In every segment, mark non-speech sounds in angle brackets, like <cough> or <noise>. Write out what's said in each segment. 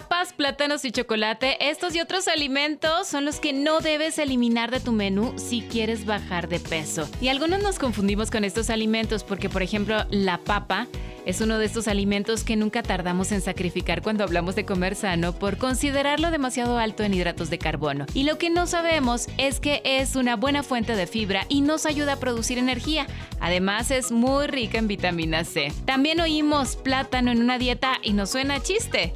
papas, plátanos y chocolate, estos y otros alimentos son los que no debes eliminar de tu menú si quieres bajar de peso. Y algunos nos confundimos con estos alimentos porque, por ejemplo, la papa es uno de estos alimentos que nunca tardamos en sacrificar cuando hablamos de comer sano por considerarlo demasiado alto en hidratos de carbono. Y lo que no sabemos es que es una buena fuente de fibra y nos ayuda a producir energía. Además es muy rica en vitamina C. También oímos plátano en una dieta y nos suena chiste.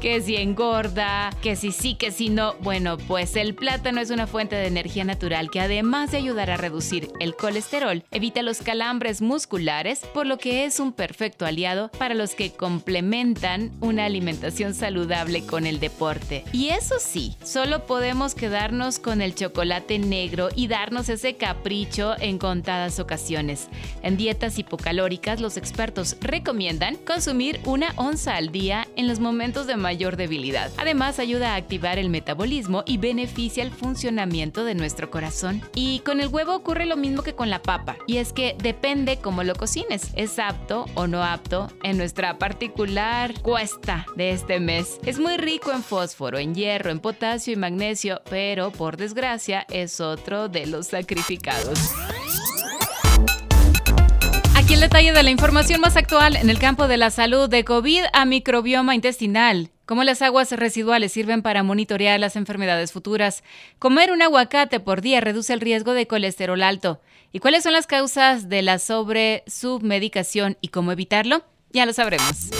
Que si engorda, que si sí, que si no. Bueno, pues el plátano es una fuente de energía natural que además de ayudar a reducir el colesterol, evita los calambres musculares, por lo que es un perfecto aliado para los que complementan una alimentación saludable con el deporte. Y eso sí, solo podemos quedarnos con el chocolate negro y darnos ese capricho en contadas ocasiones. En dietas hipocalóricas, los expertos recomiendan consumir una onza al día en los momentos de mayor debilidad. Además, ayuda a activar el metabolismo y beneficia el funcionamiento de nuestro corazón. Y con el huevo ocurre lo mismo que con la papa, y es que depende cómo lo cocines, es apto o no apto en nuestra particular cuesta de este mes. Es muy rico en fósforo, en hierro, en potasio y magnesio, pero por desgracia es otro de los sacrificados. Aquí el detalle de la información más actual en el campo de la salud de COVID a microbioma intestinal. Cómo las aguas residuales sirven para monitorear las enfermedades futuras. Comer un aguacate por día reduce el riesgo de colesterol alto. ¿Y cuáles son las causas de la sobre-submedicación y cómo evitarlo? Ya lo sabremos.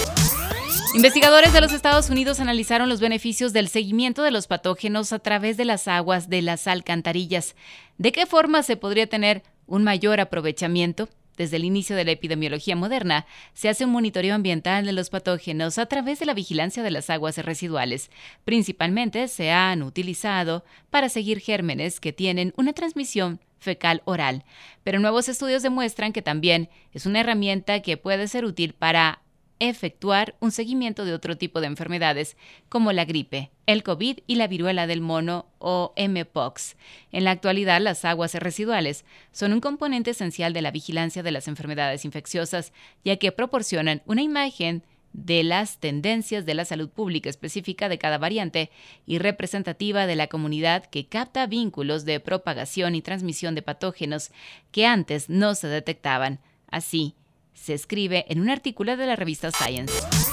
Investigadores de los Estados Unidos analizaron los beneficios del seguimiento de los patógenos a través de las aguas de las alcantarillas. ¿De qué forma se podría tener un mayor aprovechamiento? Desde el inicio de la epidemiología moderna, se hace un monitoreo ambiental de los patógenos a través de la vigilancia de las aguas residuales. Principalmente se han utilizado para seguir gérmenes que tienen una transmisión fecal oral, pero nuevos estudios demuestran que también es una herramienta que puede ser útil para efectuar un seguimiento de otro tipo de enfermedades como la gripe, el COVID y la viruela del mono o MPOX. En la actualidad, las aguas residuales son un componente esencial de la vigilancia de las enfermedades infecciosas, ya que proporcionan una imagen de las tendencias de la salud pública específica de cada variante y representativa de la comunidad que capta vínculos de propagación y transmisión de patógenos que antes no se detectaban. Así, se escribe en un artículo de la revista Science.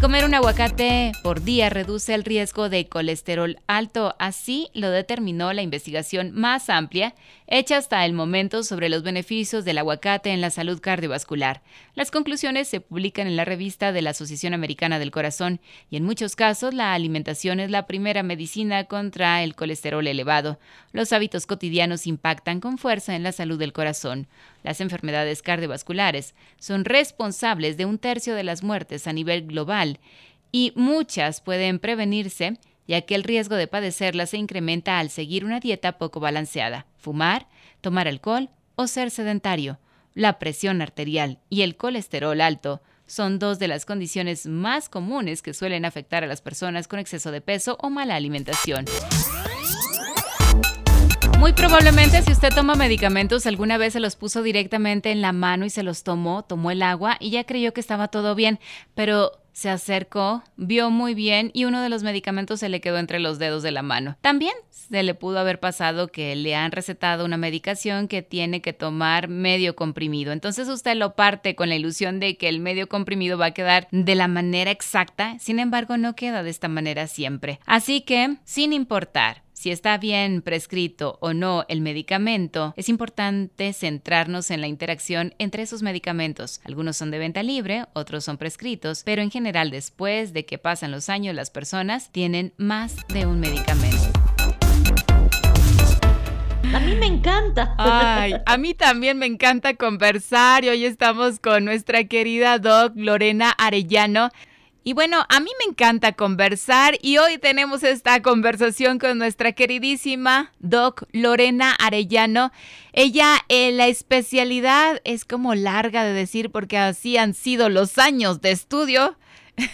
Comer un aguacate por día reduce el riesgo de colesterol alto. Así lo determinó la investigación más amplia hecha hasta el momento sobre los beneficios del aguacate en la salud cardiovascular. Las conclusiones se publican en la revista de la Asociación Americana del Corazón y en muchos casos la alimentación es la primera medicina contra el colesterol elevado. Los hábitos cotidianos impactan con fuerza en la salud del corazón. Las enfermedades cardiovasculares son responsables de un tercio de las muertes a nivel global y muchas pueden prevenirse ya que el riesgo de padecerlas se incrementa al seguir una dieta poco balanceada, fumar, tomar alcohol o ser sedentario. La presión arterial y el colesterol alto son dos de las condiciones más comunes que suelen afectar a las personas con exceso de peso o mala alimentación. Muy probablemente si usted toma medicamentos, alguna vez se los puso directamente en la mano y se los tomó, tomó el agua y ya creyó que estaba todo bien, pero se acercó, vio muy bien y uno de los medicamentos se le quedó entre los dedos de la mano. También se le pudo haber pasado que le han recetado una medicación que tiene que tomar medio comprimido. Entonces usted lo parte con la ilusión de que el medio comprimido va a quedar de la manera exacta, sin embargo no queda de esta manera siempre. Así que, sin importar si está bien prescrito o no el medicamento, es importante centrarnos en la interacción entre esos medicamentos. Algunos son de venta libre, otros son prescritos, pero en general después de que pasan los años las personas tienen más de un medicamento. A mí me encanta. Ay, a mí también me encanta conversar y hoy estamos con nuestra querida doc Lorena Arellano Y bueno, a mí me encanta conversar y hoy tenemos esta conversación con nuestra queridísima Doc Lorena Arellano. Ella, eh, la especialidad es como larga de decir porque así han sido los años de estudio. <laughs>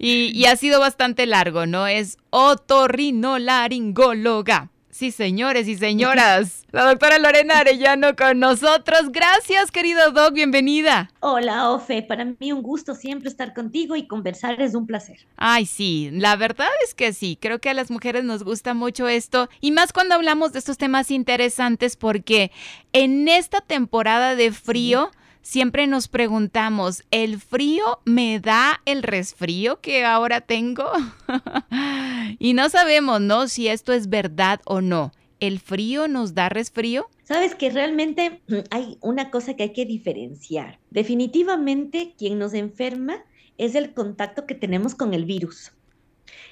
y, y ha sido bastante largo, ¿no? Es otorrinolaringóloga. Sí, señores y señoras. <laughs> La doctora Lorena Arellano con nosotros. Gracias, querido Doc. Bienvenida. Hola, Ofe. Para mí un gusto siempre estar contigo y conversar es un placer. Ay, sí. La verdad es que sí. Creo que a las mujeres nos gusta mucho esto. Y más cuando hablamos de estos temas interesantes porque en esta temporada de frío siempre nos preguntamos, ¿el frío me da el resfrío que ahora tengo? <laughs> y no sabemos, ¿no? Si esto es verdad o no. ¿El frío nos da resfrío? Sabes que realmente hay una cosa que hay que diferenciar. Definitivamente quien nos enferma es el contacto que tenemos con el virus.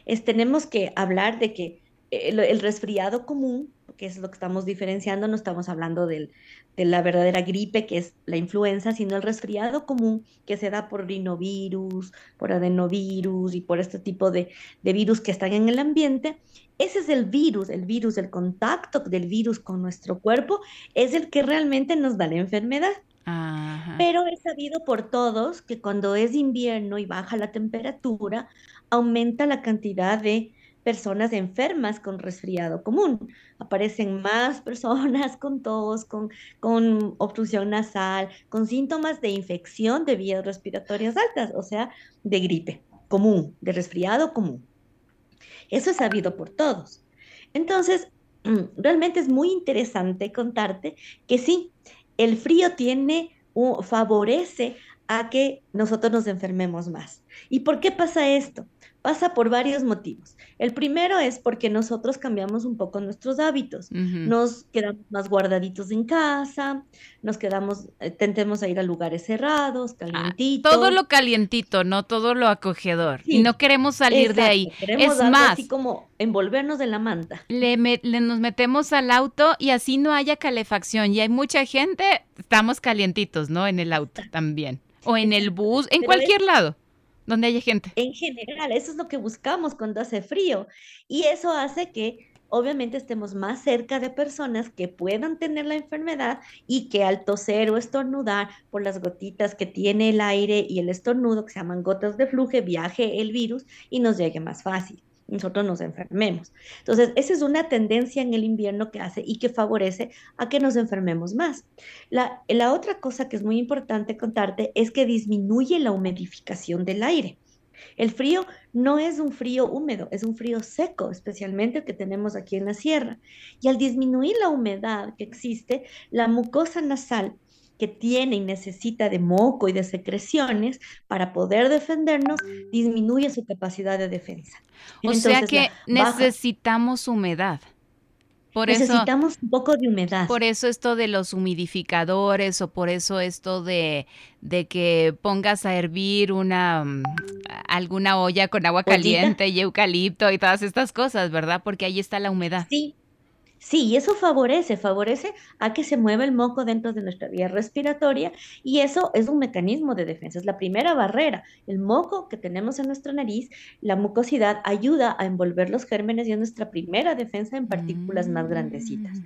Es, tenemos que hablar de que el, resfriado común, que es lo que estamos diferenciando, no estamos hablando del, de la verdadera gripe, que es la influenza, sino el resfriado común que se da por rinovirus, por adenovirus y por este tipo de, virus que están en el ambiente. Ese es el virus, el virus, el contacto del virus con nuestro cuerpo es el que realmente nos da la enfermedad. Pero es sabido por todos que cuando es invierno y baja la temperatura, aumenta la cantidad de personas enfermas con resfriado común. Aparecen más personas <laughs> con tos, con, con obstrucción nasal, con síntomas de infección de vías respiratorias altas, o sea, de gripe común, de resfriado común. Eso es sabido por todos. Entonces, <clears throat> realmente es muy interesante contarte que sí, el frío tiene, favorece a que nosotros nos enfermemos más. ¿Y por qué pasa esto? Pasa por varios motivos. El primero es porque nosotros cambiamos un poco nuestros hábitos. Nos quedamos más guardaditos en casa, nos quedamos, eh, tentemos a ir a lugares cerrados, ah, calientitos. todo lo calientito, no todo lo acogedor. y no queremos salir de ahí. Queremos es más, así como envolvernos en la manta. Le, le, nos metemos al auto y así no haya calefacción. Y hay mucha gente, estamos calientitos, ¿no? En el auto también. O en el bus, en cualquier lado donde haya gente. En general, eso es lo que buscamos cuando hace frío. Y eso hace que obviamente estemos más cerca de personas que puedan tener la enfermedad y que al toser o estornudar por las gotitas que tiene el aire y el estornudo, que se llaman gotas de flujo, viaje el virus y nos llegue más fácil nosotros nos enfermemos. Entonces, esa es una tendencia en el invierno que hace y que favorece a que nos enfermemos más. La, otra cosa que es muy importante contarte es que disminuye la humidificación del aire. El frío no es un frío húmedo, es un frío seco, especialmente el que tenemos aquí en la sierra. Y al disminuir la humedad que existe, la mucosa nasal que tiene y necesita de moco y de secreciones para poder defendernos, disminuye su capacidad de defensa. O sea que necesitamos humedad. Por Necesitamos un poco de humedad. Por eso esto de los humidificadores o por eso esto de, de que pongas a hervir una mm, alguna olla con agua caliente y eucalipto y todas estas cosas, ¿verdad? Porque ahí está la humedad. Sí, Sí, y eso favorece, favorece a que se mueva el moco dentro de nuestra vía respiratoria y eso es un mecanismo de defensa, es la primera barrera. El moco que tenemos en nuestra nariz, la mucosidad ayuda a envolver los gérmenes y es nuestra primera defensa en partículas más grandecitas. Mm.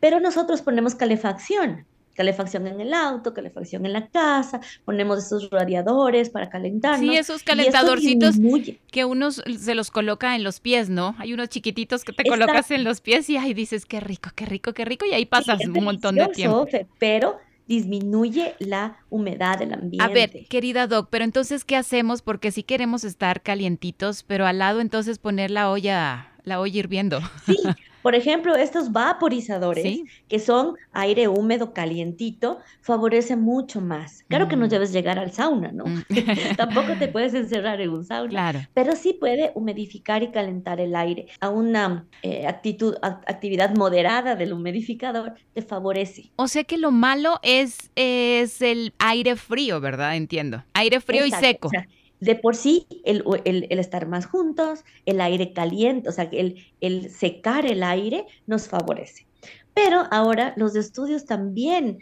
Pero nosotros ponemos calefacción calefacción en el auto, calefacción en la casa, ponemos esos radiadores para calentarnos. Sí, esos calentadorcitos que uno se los coloca en los pies, ¿no? Hay unos chiquititos que te colocas en los pies y ahí dices, qué rico, qué rico, qué rico, y ahí pasas un montón de tiempo. Pero disminuye la humedad del ambiente. A ver, querida Doc, pero entonces, ¿qué hacemos? Porque si queremos estar calientitos, pero al lado entonces poner la olla, la olla hirviendo. Sí, <laughs> Por ejemplo, estos vaporizadores, que son aire húmedo calientito, favorecen mucho más. Claro que no mm. debes llegar al sauna, ¿no? Mm. <laughs> Tampoco te <laughs> puedes encerrar en un sauna. Claro. Pero sí puede humidificar y calentar el aire. A una eh, actitud, actividad moderada del humidificador te favorece. O sea que lo malo es, es el aire frío, ¿verdad? Entiendo. Aire frío y seco de por sí el, estar más juntos, el aire caliente, o sea, el, el secar el aire nos favorece. Pero ahora los estudios también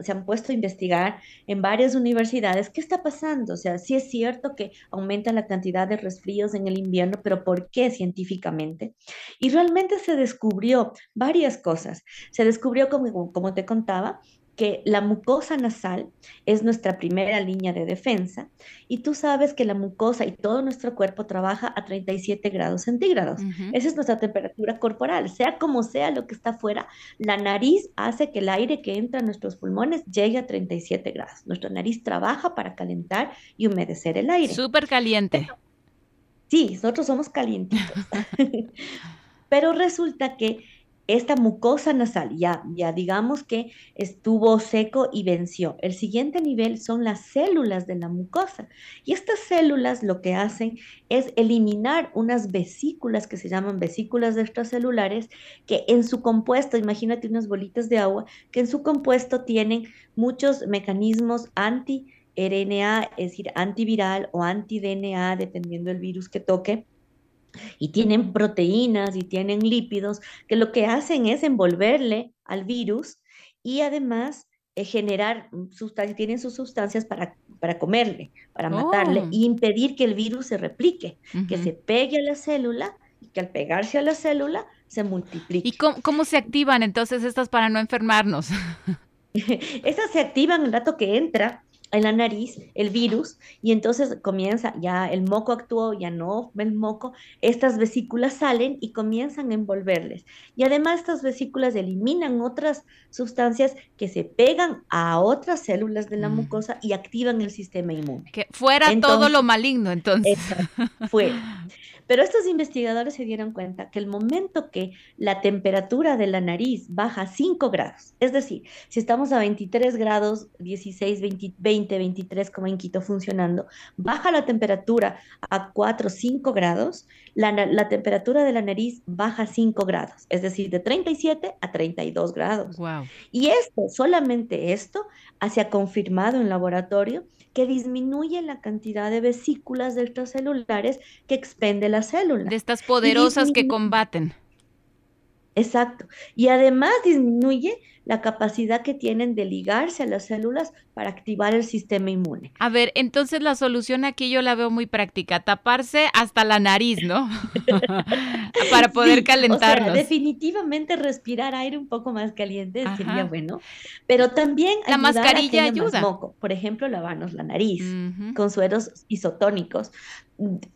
se han puesto a investigar en varias universidades qué está pasando. O sea, sí es cierto que aumenta la cantidad de resfríos en el invierno, pero ¿por qué científicamente? Y realmente se descubrió varias cosas. Se descubrió, como, como te contaba, que la mucosa nasal es nuestra primera línea de defensa y tú sabes que la mucosa y todo nuestro cuerpo trabaja a 37 grados centígrados. Esa es nuestra temperatura corporal. Sea como sea lo que está afuera, la nariz hace que el aire que entra a nuestros pulmones llegue a 37 grados. Nuestra nariz trabaja para calentar y humedecer el aire. Súper caliente. Sí, nosotros somos calientitos. <laughs> <laughs> Pero resulta que esta mucosa nasal ya, ya digamos que estuvo seco y venció. El siguiente nivel son las células de la mucosa. Y estas células lo que hacen es eliminar unas vesículas que se llaman vesículas extracelulares, que en su compuesto, imagínate unas bolitas de agua, que en su compuesto tienen muchos mecanismos anti RNA, es decir, antiviral o anti-DNA, dependiendo del virus que toque, y tienen proteínas y tienen lípidos que lo que hacen es envolverle al virus y además eh, generar sustancias, tienen sus sustancias para, para comerle, para matarle e impedir que el virus se replique, que se pegue a la célula y que al pegarse a la célula se multiplique. ¿Y cómo, cómo se activan entonces estas para no enfermarnos? <laughs> estas se activan el rato que entra en la nariz el virus y entonces comienza, ya el moco actuó, ya no el moco, estas vesículas salen y comienzan a envolverles. Y además estas vesículas eliminan otras sustancias que se pegan a otras células de la mm. mucosa y activan el sistema inmune. Que fuera todo lo maligno entonces. fuera. <laughs> Pero estos investigadores se dieron cuenta que el momento que la temperatura de la nariz baja 5 grados, es decir, si estamos a 23 grados, 16, 20, 23 como en Quito funcionando, baja la temperatura a 4, 5 grados, la, la temperatura de la nariz baja 5 grados, es decir, de 37 a 32 grados. Wow. Y esto, solamente esto, se ha confirmado en laboratorio que disminuye la cantidad de vesículas extracelulares que expende la célula. De estas poderosas que combaten. Exacto. Y además disminuye la capacidad que tienen de ligarse a las células para activar el sistema inmune. A ver, entonces la solución aquí yo la veo muy práctica, taparse hasta la nariz, ¿no? <laughs> para poder calentarnos. definitivamente respirar aire un poco más caliente sería bueno, pero también la mascarilla ayuda. moco. Por ejemplo, lavarnos la nariz con sueros isotónicos.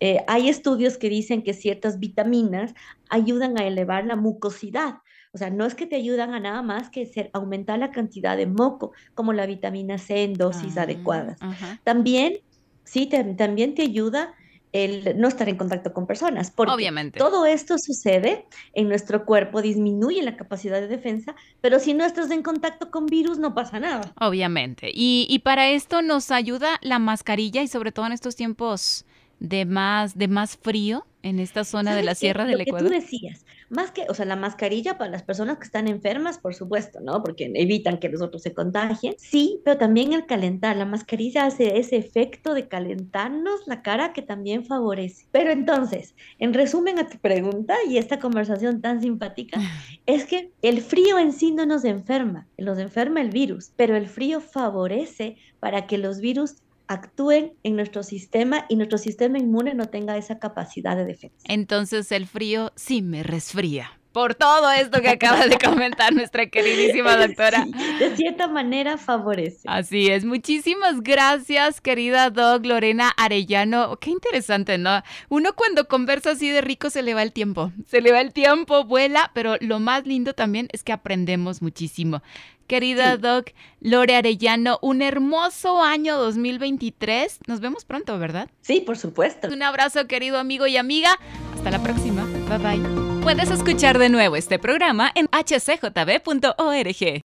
Eh, hay estudios que dicen que ciertas vitaminas ayudan a elevar la mucosidad. O sea, no es que te ayudan a nada más que ser, aumentar la cantidad de moco, como la vitamina C en dosis ah, adecuadas. También, sí, también te ayuda el no estar en contacto con personas. Porque Obviamente. todo esto sucede en nuestro cuerpo, disminuye la capacidad de defensa, pero si no estás en contacto con virus no pasa nada. Obviamente. Y, y para esto nos ayuda la mascarilla y sobre todo en estos tiempos de más, de más frío en esta zona de la Sierra del Ecuador. Que tú decías, más que, o sea, la mascarilla para las personas que están enfermas, por supuesto, ¿no? Porque evitan que los otros se contagien. Sí, pero también el calentar. La mascarilla hace ese efecto de calentarnos la cara que también favorece. Pero entonces, en resumen a tu pregunta y esta conversación tan simpática, <laughs> es que el frío en sí no nos enferma, nos enferma el virus, pero el frío favorece para que los virus actúen en nuestro sistema y nuestro sistema inmune no tenga esa capacidad de defensa. Entonces el frío sí me resfría. Por todo esto que acaba de comentar nuestra queridísima <laughs> doctora. de cierta manera favorece. Así es. Muchísimas gracias, querida Doc Lorena Arellano. Qué interesante, ¿no? Uno cuando conversa así de rico se le va el tiempo. Se le va el tiempo, vuela, pero lo más lindo también es que aprendemos muchísimo. Querida Doc Lore Arellano, un hermoso año 2023. Nos vemos pronto, ¿verdad? Sí, por supuesto. Un abrazo, querido amigo y amiga. Hasta la próxima. Bye bye. Puedes escuchar de nuevo este programa en hcjb.org.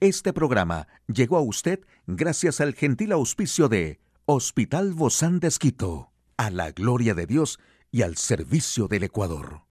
Este programa llegó a usted gracias al gentil auspicio de Hospital Bozán de Esquito, a la gloria de Dios y al servicio del Ecuador.